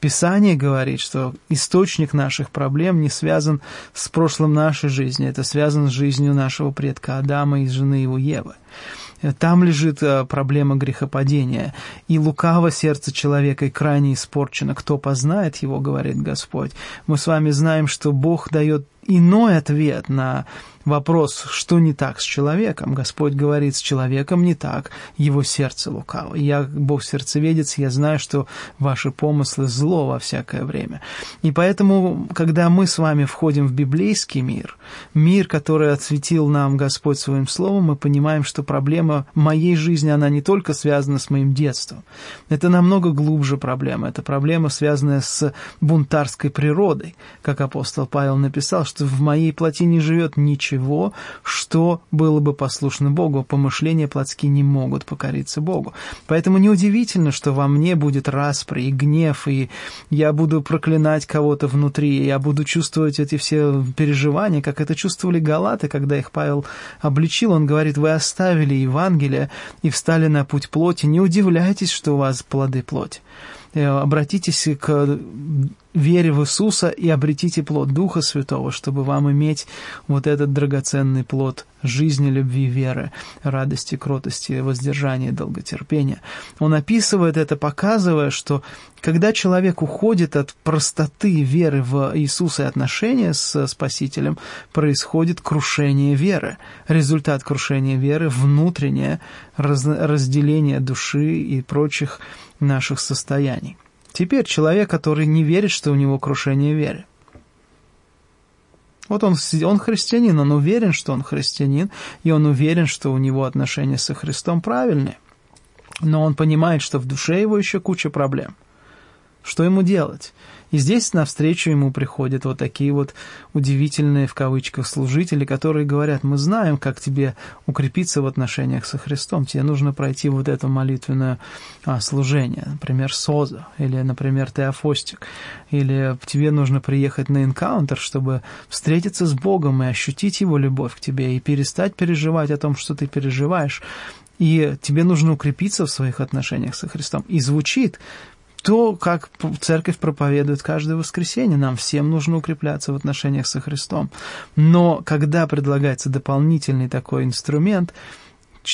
Писание говорит, что источник наших проблем не связан с прошлым нашей жизни, это связано с жизнью нашего предка Адама и жены его Евы. Там лежит э, проблема грехопадения. И лукаво сердце человека и крайне испорчено. Кто познает его, говорит Господь. Мы с вами знаем, что Бог дает иной ответ на вопрос, что не так с человеком. Господь говорит, с человеком не так, его сердце лукаво. Я, Бог сердцеведец, я знаю, что ваши помыслы зло во всякое время. И поэтому, когда мы с вами входим в библейский мир, мир, который отсветил нам Господь своим словом, мы понимаем, что проблема моей жизни, она не только связана с моим детством. Это намного глубже проблема. Это проблема, связанная с бунтарской природой. Как апостол Павел написал, что в моей плоти не живет ничего, что было бы послушно Богу. Помышления плотские не могут покориться Богу. Поэтому неудивительно, что во мне будет распри и гнев, и я буду проклинать кого-то внутри, и я буду чувствовать эти все переживания, как это чувствовали галаты, когда их Павел обличил. Он говорит, вы оставили Евангелие и встали на путь плоти. Не удивляйтесь, что у вас плоды плоти. Э, обратитесь к вере в Иисуса и обретите плод Духа Святого, чтобы вам иметь вот этот драгоценный плод жизни, любви, веры, радости, кротости, воздержания, долготерпения. Он описывает это, показывая, что когда человек уходит от простоты веры в Иисуса и отношения с Спасителем, происходит крушение веры. Результат крушения веры – внутреннее разделение души и прочих наших состояний. Теперь человек, который не верит, что у него крушение веры. Вот он, он христианин, он уверен, что он христианин, и он уверен, что у него отношения со Христом правильные. Но он понимает, что в душе его еще куча проблем. Что ему делать? И здесь навстречу ему приходят вот такие вот удивительные, в кавычках, служители, которые говорят, мы знаем, как тебе укрепиться в отношениях со Христом, тебе нужно пройти вот это молитвенное а, служение, например, Соза, или, например, Теофостик, или тебе нужно приехать на энкаунтер, чтобы встретиться с Богом и ощутить Его любовь к тебе, и перестать переживать о том, что ты переживаешь, и тебе нужно укрепиться в своих отношениях со Христом. И звучит то, как церковь проповедует каждое воскресенье. Нам всем нужно укрепляться в отношениях со Христом. Но когда предлагается дополнительный такой инструмент,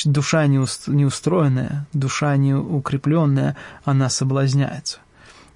душа не устроенная, душа не укрепленная, она соблазняется.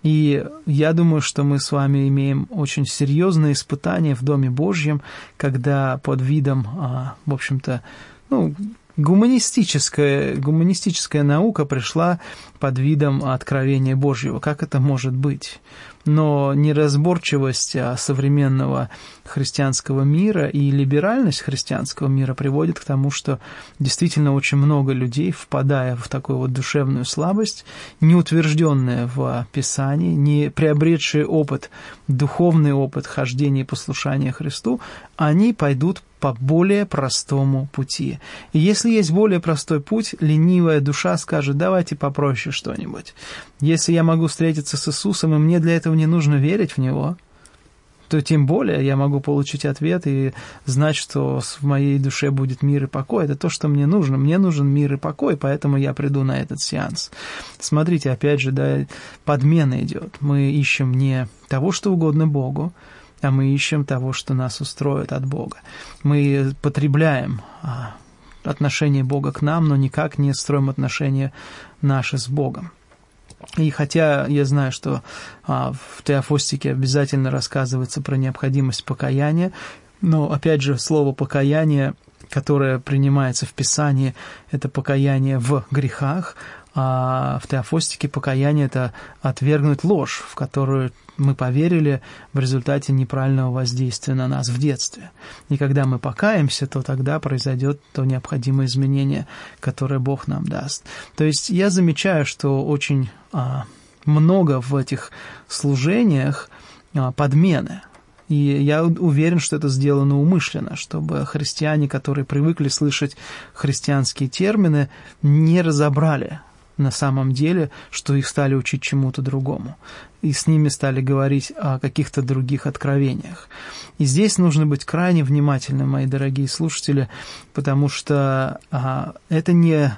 И я думаю, что мы с вами имеем очень серьезное испытание в Доме Божьем, когда под видом, а, в общем-то, ну, Гуманистическая, гуманистическая наука пришла под видом откровения Божьего. Как это может быть? но неразборчивость а, современного христианского мира и либеральность христианского мира приводит к тому, что действительно очень много людей, впадая в такую вот душевную слабость, не утвержденные в Писании, не приобретшие опыт, духовный опыт хождения и послушания Христу, они пойдут по более простому пути. И если есть более простой путь, ленивая душа скажет, давайте попроще что-нибудь. Если я могу встретиться с Иисусом, и мне для этого не нужно верить в Него, то тем более я могу получить ответ и знать, что в моей душе будет мир и покой. Это то, что мне нужно. Мне нужен мир и покой, поэтому я приду на этот сеанс. Смотрите, опять же, да, подмена идет. Мы ищем не того, что угодно Богу, а мы ищем того, что нас устроит от Бога. Мы потребляем а, отношение Бога к нам, но никак не строим отношения наши с Богом. И хотя я знаю, что а, в Теофостике обязательно рассказывается про необходимость покаяния, но опять же слово покаяние, которое принимается в Писании, это покаяние в грехах, а в Теофостике покаяние – это отвергнуть ложь, в которую мы поверили в результате неправильного воздействия на нас в детстве. И когда мы покаемся, то тогда произойдет то необходимое изменение, которое Бог нам даст. То есть я замечаю, что очень а, много в этих служениях а, подмены. И я уверен, что это сделано умышленно, чтобы христиане, которые привыкли слышать христианские термины, не разобрали на самом деле, что их стали учить чему-то другому. И с ними стали говорить о каких-то других откровениях. И здесь нужно быть крайне внимательным, мои дорогие слушатели, потому что а, это не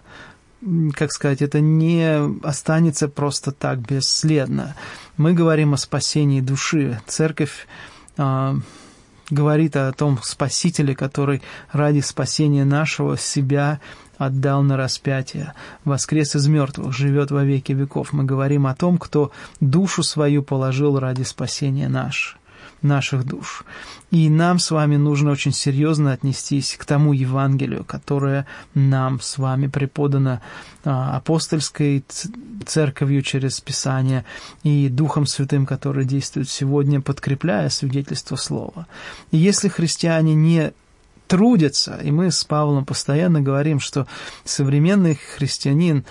как сказать, это не останется просто так бесследно. Мы говорим о спасении души. Церковь а, говорит о том Спасителе, который ради спасения нашего себя отдал на распятие, воскрес из мертвых, живет во веки веков. Мы говорим о том, кто душу свою положил ради спасения наш, наших душ. И нам с вами нужно очень серьезно отнестись к тому Евангелию, которое нам с вами преподано а, апостольской церковью через Писание и Духом Святым, который действует сегодня, подкрепляя свидетельство Слова. И если христиане не трудятся. И мы с Павлом постоянно говорим, что современный христианин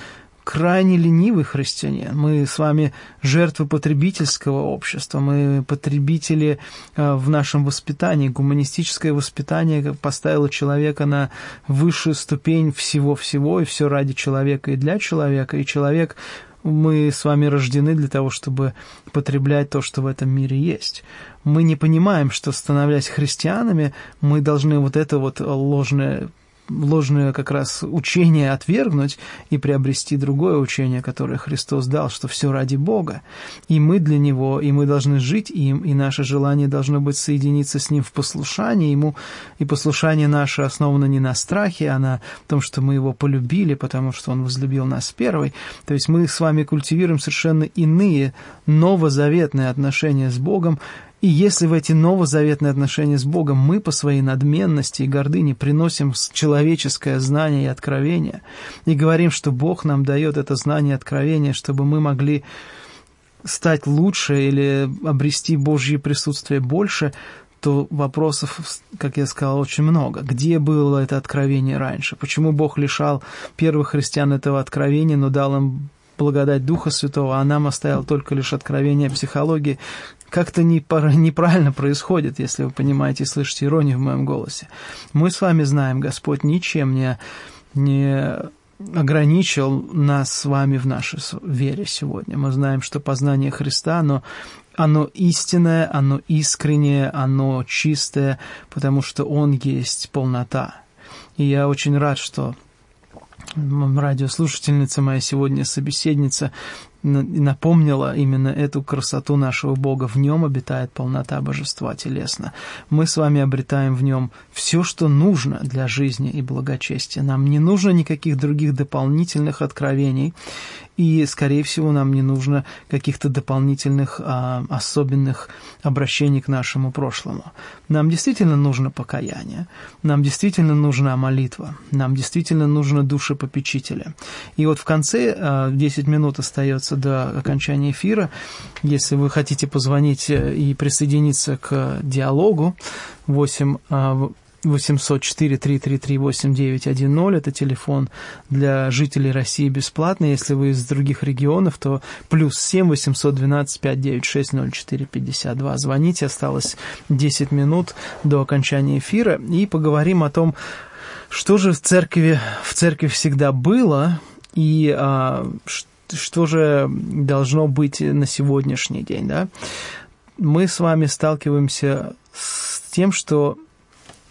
крайне ленивый христианин. Мы с вами жертвы потребительского общества, мы потребители э, в нашем воспитании. Гуманистическое воспитание поставило человека на высшую ступень всего-всего, и все ради человека и для человека. И человек мы с вами рождены для того, чтобы потреблять то, что в этом мире есть. Мы не понимаем, что, становясь христианами, мы должны вот это вот ложное ложное как раз учение отвергнуть и приобрести другое учение, которое Христос дал, что все ради Бога. И мы для Него, и мы должны жить им, и наше желание должно быть соединиться с Ним в послушании Ему. И послушание наше основано не на страхе, а на том, что мы Его полюбили, потому что Он возлюбил нас первой. То есть мы с вами культивируем совершенно иные новозаветные отношения с Богом, и если в эти новозаветные отношения с Богом мы по своей надменности и гордыне приносим человеческое знание и откровение, и говорим, что Бог нам дает это знание и откровение, чтобы мы могли стать лучше или обрести Божье присутствие больше, то вопросов, как я сказал, очень много. Где было это откровение раньше? Почему Бог лишал первых христиан этого откровения, но дал им благодать Духа Святого, а нам оставил только лишь откровение психологии, как-то неправильно происходит, если вы понимаете и слышите иронию в моем голосе. Мы с вами знаем, Господь ничем не, не ограничил нас с вами в нашей вере сегодня. Мы знаем, что познание Христа, оно, оно истинное, оно искреннее, оно чистое, потому что Он есть полнота. И я очень рад, что радиослушательница моя сегодня собеседница напомнила именно эту красоту нашего Бога. В нем обитает полнота божества телесно. Мы с вами обретаем в нем все, что нужно для жизни и благочестия. Нам не нужно никаких других дополнительных откровений и, скорее всего, нам не нужно каких-то дополнительных а, особенных обращений к нашему прошлому. Нам действительно нужно покаяние, нам действительно нужна молитва, нам действительно нужно душепопечителя. И вот в конце, а, 10 минут остается до окончания эфира, если вы хотите позвонить э, и присоединиться к диалогу, 8 804-333-8910. Это телефон для жителей России бесплатный. Если вы из других регионов, то плюс 7 812 596 04 52. Звоните, осталось 10 минут до окончания эфира. И поговорим о том, что же в церкви, в церкви всегда было и а, что же должно быть на сегодняшний день. Да? мы с вами сталкиваемся с тем, что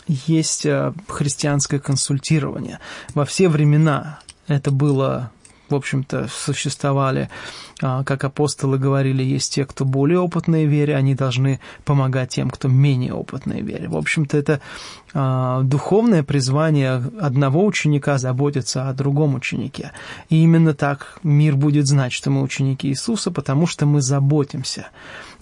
есть э, христианское консультирование. Во все времена это было в общем-то, существовали, как апостолы говорили, есть те, кто более опытные в вере, они должны помогать тем, кто менее опытные в вере. В общем-то, это а, духовное призвание одного ученика заботиться о другом ученике. И именно так мир будет знать, что мы ученики Иисуса, потому что мы заботимся.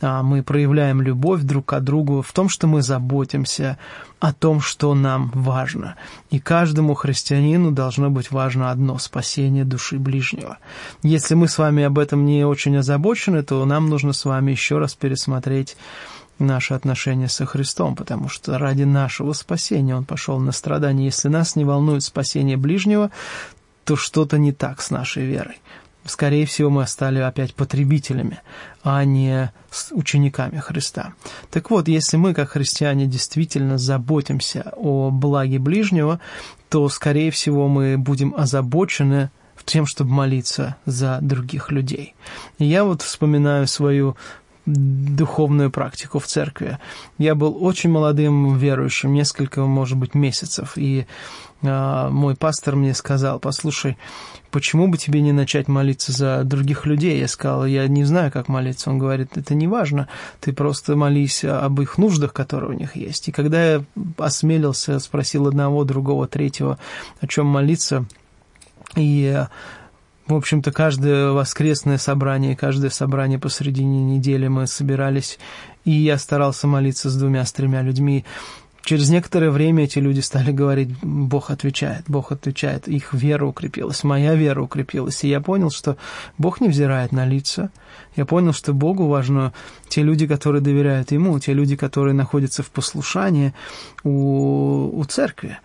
А, мы проявляем любовь друг к другу в том, что мы заботимся о том, что нам важно. И каждому христианину должно быть важно одно – спасение души ближнего. Если мы с вами об этом не очень озабочены, то нам нужно с вами еще раз пересмотреть наши отношения со Христом, потому что ради нашего спасения Он пошел на страдания. Если нас не волнует спасение ближнего, то что-то не так с нашей верой скорее всего, мы стали опять потребителями, а не учениками Христа. Так вот, если мы, как христиане, действительно заботимся о благе ближнего, то, скорее всего, мы будем озабочены тем, чтобы молиться за других людей. И я вот вспоминаю свою духовную практику в церкви. Я был очень молодым верующим, несколько, может быть, месяцев, и э, мой пастор мне сказал, послушай, почему бы тебе не начать молиться за других людей? Я сказал, я не знаю, как молиться. Он говорит, это не важно, ты просто молись об их нуждах, которые у них есть. И когда я осмелился, спросил одного, другого, третьего, о чем молиться, и в общем-то, каждое воскресное собрание, каждое собрание посредине недели мы собирались, и я старался молиться с двумя, с тремя людьми. Через некоторое время эти люди стали говорить, Бог отвечает, Бог отвечает. Их вера укрепилась, моя вера укрепилась. И я понял, что Бог не взирает на лица. Я понял, что Богу важно те люди, которые доверяют Ему, те люди, которые находятся в послушании у, у церкви.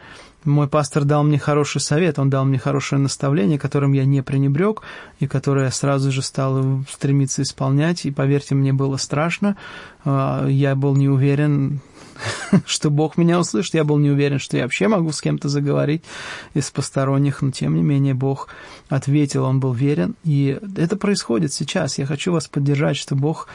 Мой пастор дал мне хороший совет, он дал мне хорошее наставление, которым я не пренебрег, и которое я сразу же стал стремиться исполнять, и, поверьте, мне было страшно, а, я был не уверен, что Бог меня услышит. Я был не уверен, что я вообще могу с кем-то заговорить из посторонних, но тем не менее Бог ответил, Он был верен. И это происходит сейчас. Я хочу вас поддержать, что Бог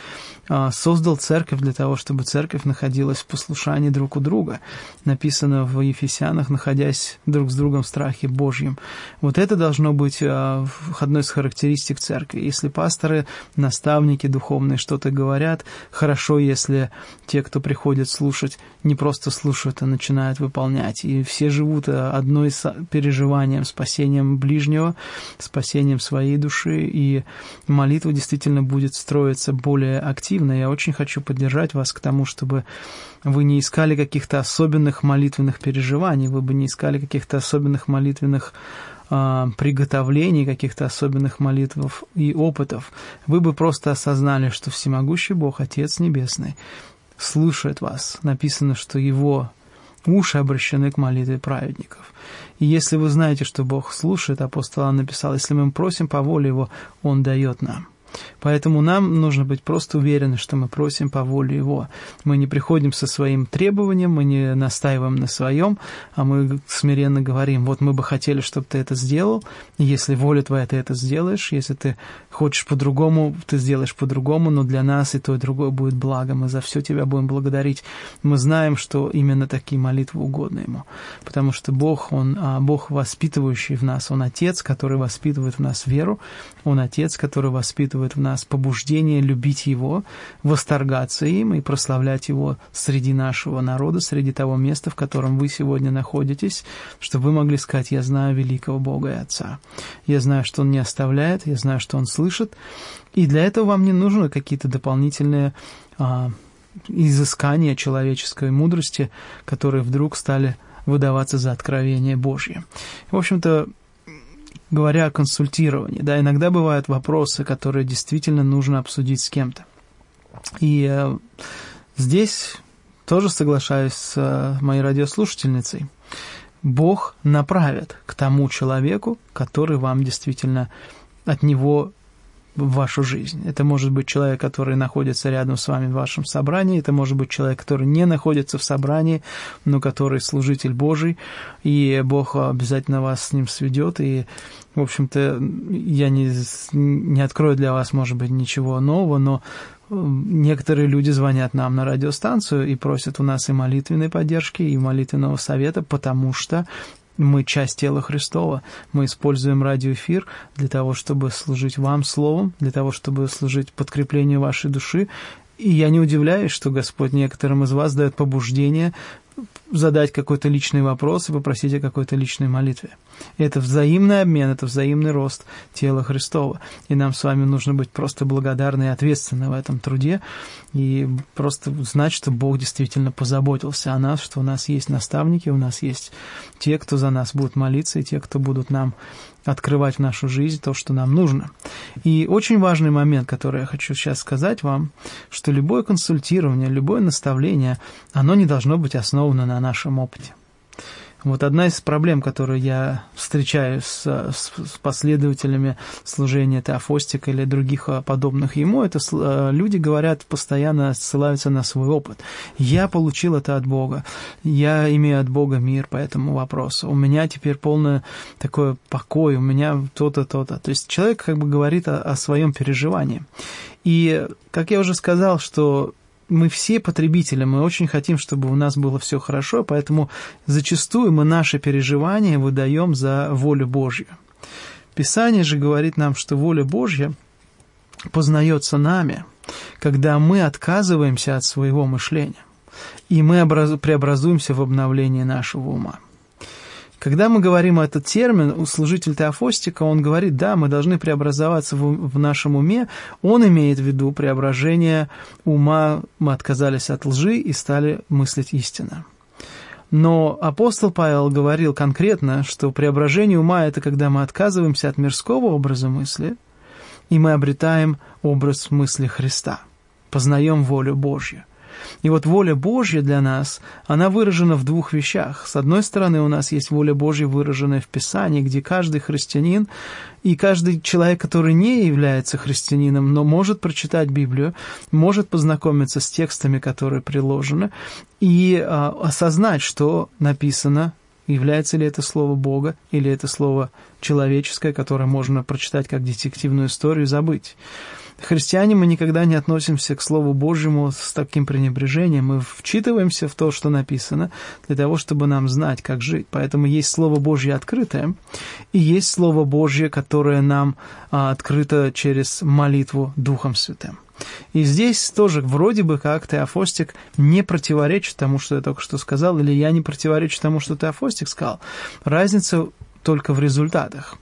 создал церковь для того, чтобы церковь находилась в послушании друг у друга. Написано в Ефесянах, находясь друг с другом в страхе Божьем. Вот это должно быть а, одной из характеристик церкви. Если пасторы, наставники духовные что-то говорят, хорошо, если те, кто приходит слушать, не просто слушают, а начинают выполнять. И все живут а, одной переживанием, спасением ближнего, спасением своей души, и молитва действительно будет строиться более активно. Я очень хочу поддержать вас к тому, чтобы вы не искали каких-то особенных молитвенных переживаний, вы бы не искали каких-то особенных молитвенных а, приготовлений, каких-то особенных молитв и опытов, вы бы просто осознали, что всемогущий Бог, Отец Небесный, слушает вас. Написано, что Его уши обращены к молитве праведников. И если вы знаете, что Бог слушает, апостол написал, если мы просим по воле Его, Он дает нам. Поэтому нам нужно быть просто уверены, что мы просим по воле Его. Мы не приходим со своим требованием, мы не настаиваем на своем, а мы смиренно говорим, вот мы бы хотели, чтобы ты это сделал, если воля твоя, ты это сделаешь, если ты хочешь по-другому, ты сделаешь по-другому, но для нас и то, и другое будет благо, мы за все тебя будем благодарить. Мы знаем, что именно такие молитвы угодны Ему, потому что Бог, Он а Бог, воспитывающий в нас, Он Отец, который воспитывает в нас веру, Он Отец, который воспитывает в нас побуждение любить Его, восторгаться им и прославлять Его среди нашего народа, среди того места, в котором вы сегодня находитесь, чтобы вы могли сказать, я знаю великого Бога и Отца. Я знаю, что Он не оставляет, я знаю, что Он слышит, и для этого вам не нужны какие-то дополнительные а, изыскания человеческой мудрости, которые вдруг стали выдаваться за откровение Божье. В общем-то, говоря о консультировании, да, иногда бывают вопросы, которые действительно нужно обсудить с кем-то. И э, здесь тоже соглашаюсь с э, моей радиослушательницей. Бог направит к тому человеку, который вам действительно от него в вашу жизнь. Это может быть человек, который находится рядом с вами в вашем собрании, это может быть человек, который не находится в собрании, но который служитель Божий, и Бог обязательно вас с ним сведет, и, в общем-то, я не, не открою для вас, может быть, ничего нового, но некоторые люди звонят нам на радиостанцию и просят у нас и молитвенной поддержки, и молитвенного совета, потому что мы часть тела Христова. Мы используем радиоэфир для того, чтобы служить вам словом, для того, чтобы служить подкреплению вашей души. И я не удивляюсь, что Господь некоторым из вас дает побуждение задать какой-то личный вопрос и попросить о какой-то личной молитве. Это взаимный обмен, это взаимный рост тела Христова. И нам с вами нужно быть просто благодарны и ответственны в этом труде, и просто знать, что Бог действительно позаботился о нас, что у нас есть наставники, у нас есть те, кто за нас будут молиться, и те, кто будут нам открывать в нашу жизнь то, что нам нужно. И очень важный момент, который я хочу сейчас сказать вам, что любое консультирование, любое наставление, оно не должно быть основано на нашем опыте. Вот одна из проблем, которую я встречаю с, с, с последователями служения Теофостика или других а, подобных ему, это а, люди говорят, постоянно ссылаются на свой опыт. Я получил это от Бога, я имею от Бога мир по этому вопросу, у меня теперь полный такой покой, у меня то-то, то-то. То есть человек как бы говорит о, о своем переживании. И, как я уже сказал, что мы все потребители, мы очень хотим, чтобы у нас было все хорошо, поэтому зачастую мы наши переживания выдаем за волю Божью. Писание же говорит нам, что воля Божья познается нами, когда мы отказываемся от своего мышления, и мы преобразуемся в обновление нашего ума. Когда мы говорим этот термин, служитель Теофостика, он говорит, да, мы должны преобразоваться в, в нашем уме, он имеет в виду преображение ума, мы отказались от лжи и стали мыслить истинно. Но апостол Павел говорил конкретно, что преображение ума – это когда мы отказываемся от мирского образа мысли, и мы обретаем образ мысли Христа, познаем волю Божью. И вот воля Божья для нас, она выражена в двух вещах. С одной стороны, у нас есть воля Божья, выраженная в Писании, где каждый христианин и каждый человек, который не является христианином, но может прочитать Библию, может познакомиться с текстами, которые приложены, и а, осознать, что написано является ли это слово Бога или это слово человеческое, которое можно прочитать как детективную историю и забыть. Христиане мы никогда не относимся к Слову Божьему с таким пренебрежением. Мы вчитываемся в то, что написано, для того, чтобы нам знать, как жить. Поэтому есть Слово Божье открытое, и есть Слово Божье, которое нам а, открыто через молитву Духом Святым. И здесь тоже вроде бы как Теофостик не противоречит тому, что я только что сказал, или я не противоречу тому, что Теофостик сказал. Разница только в результатах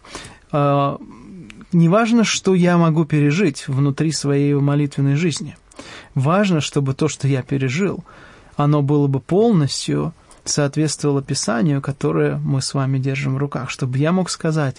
а, не важно, что я могу пережить внутри своей молитвенной жизни. Важно, чтобы то, что я пережил, оно было бы полностью соответствовало Писанию, которое мы с вами держим в руках, чтобы я мог сказать,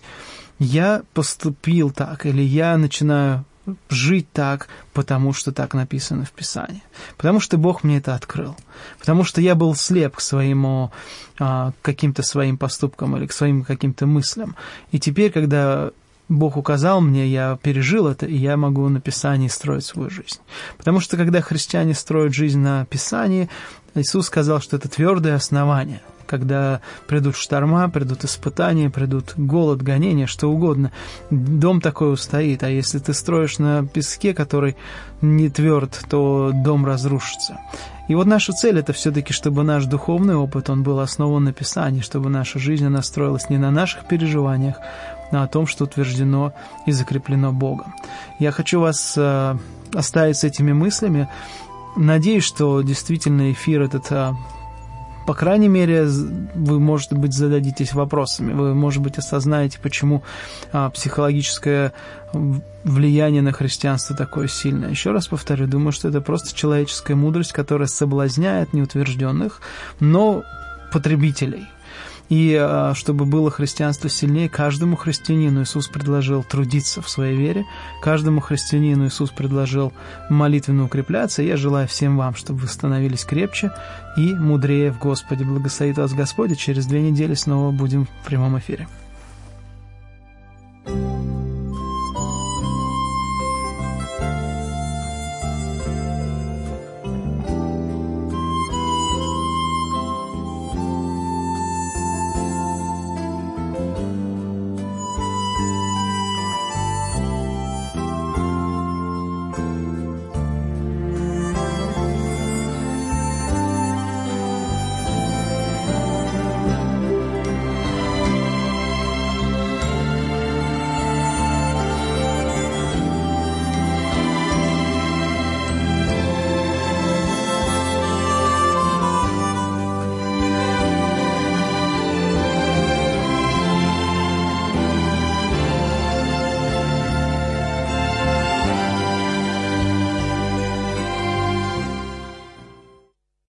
я поступил так, или я начинаю жить так, потому что так написано в Писании. Потому что Бог мне это открыл. Потому что я был слеп к своему а, каким-то своим поступкам или к своим каким-то мыслям. И теперь, когда Бог указал мне, я пережил это, и я могу на Писании строить свою жизнь. Потому что когда христиане строят жизнь на Писании, Иисус сказал, что это твердое основание. Когда придут шторма, придут испытания, придут голод, гонения, что угодно, дом такой устоит. А если ты строишь на песке, который не тверд, то дом разрушится. И вот наша цель это все-таки, чтобы наш духовный опыт, он был основан на Писании, чтобы наша жизнь настроилась не на наших переживаниях, о том, что утверждено и закреплено Богом. Я хочу вас э, оставить с этими мыслями. Надеюсь, что действительно эфир этот, э, по крайней мере, вы, может быть, зададитесь вопросами. Вы, может быть, осознаете, почему э, психологическое влияние на христианство такое сильное. Еще раз повторю, думаю, что это просто человеческая мудрость, которая соблазняет неутвержденных, но потребителей – и а, чтобы было христианство сильнее, каждому христианину Иисус предложил трудиться в своей вере, каждому христианину Иисус предложил молитвенно укрепляться. Я желаю всем вам, чтобы вы становились крепче и мудрее в Господе. Благословит вас Господь, и через две недели снова будем в прямом эфире. thank you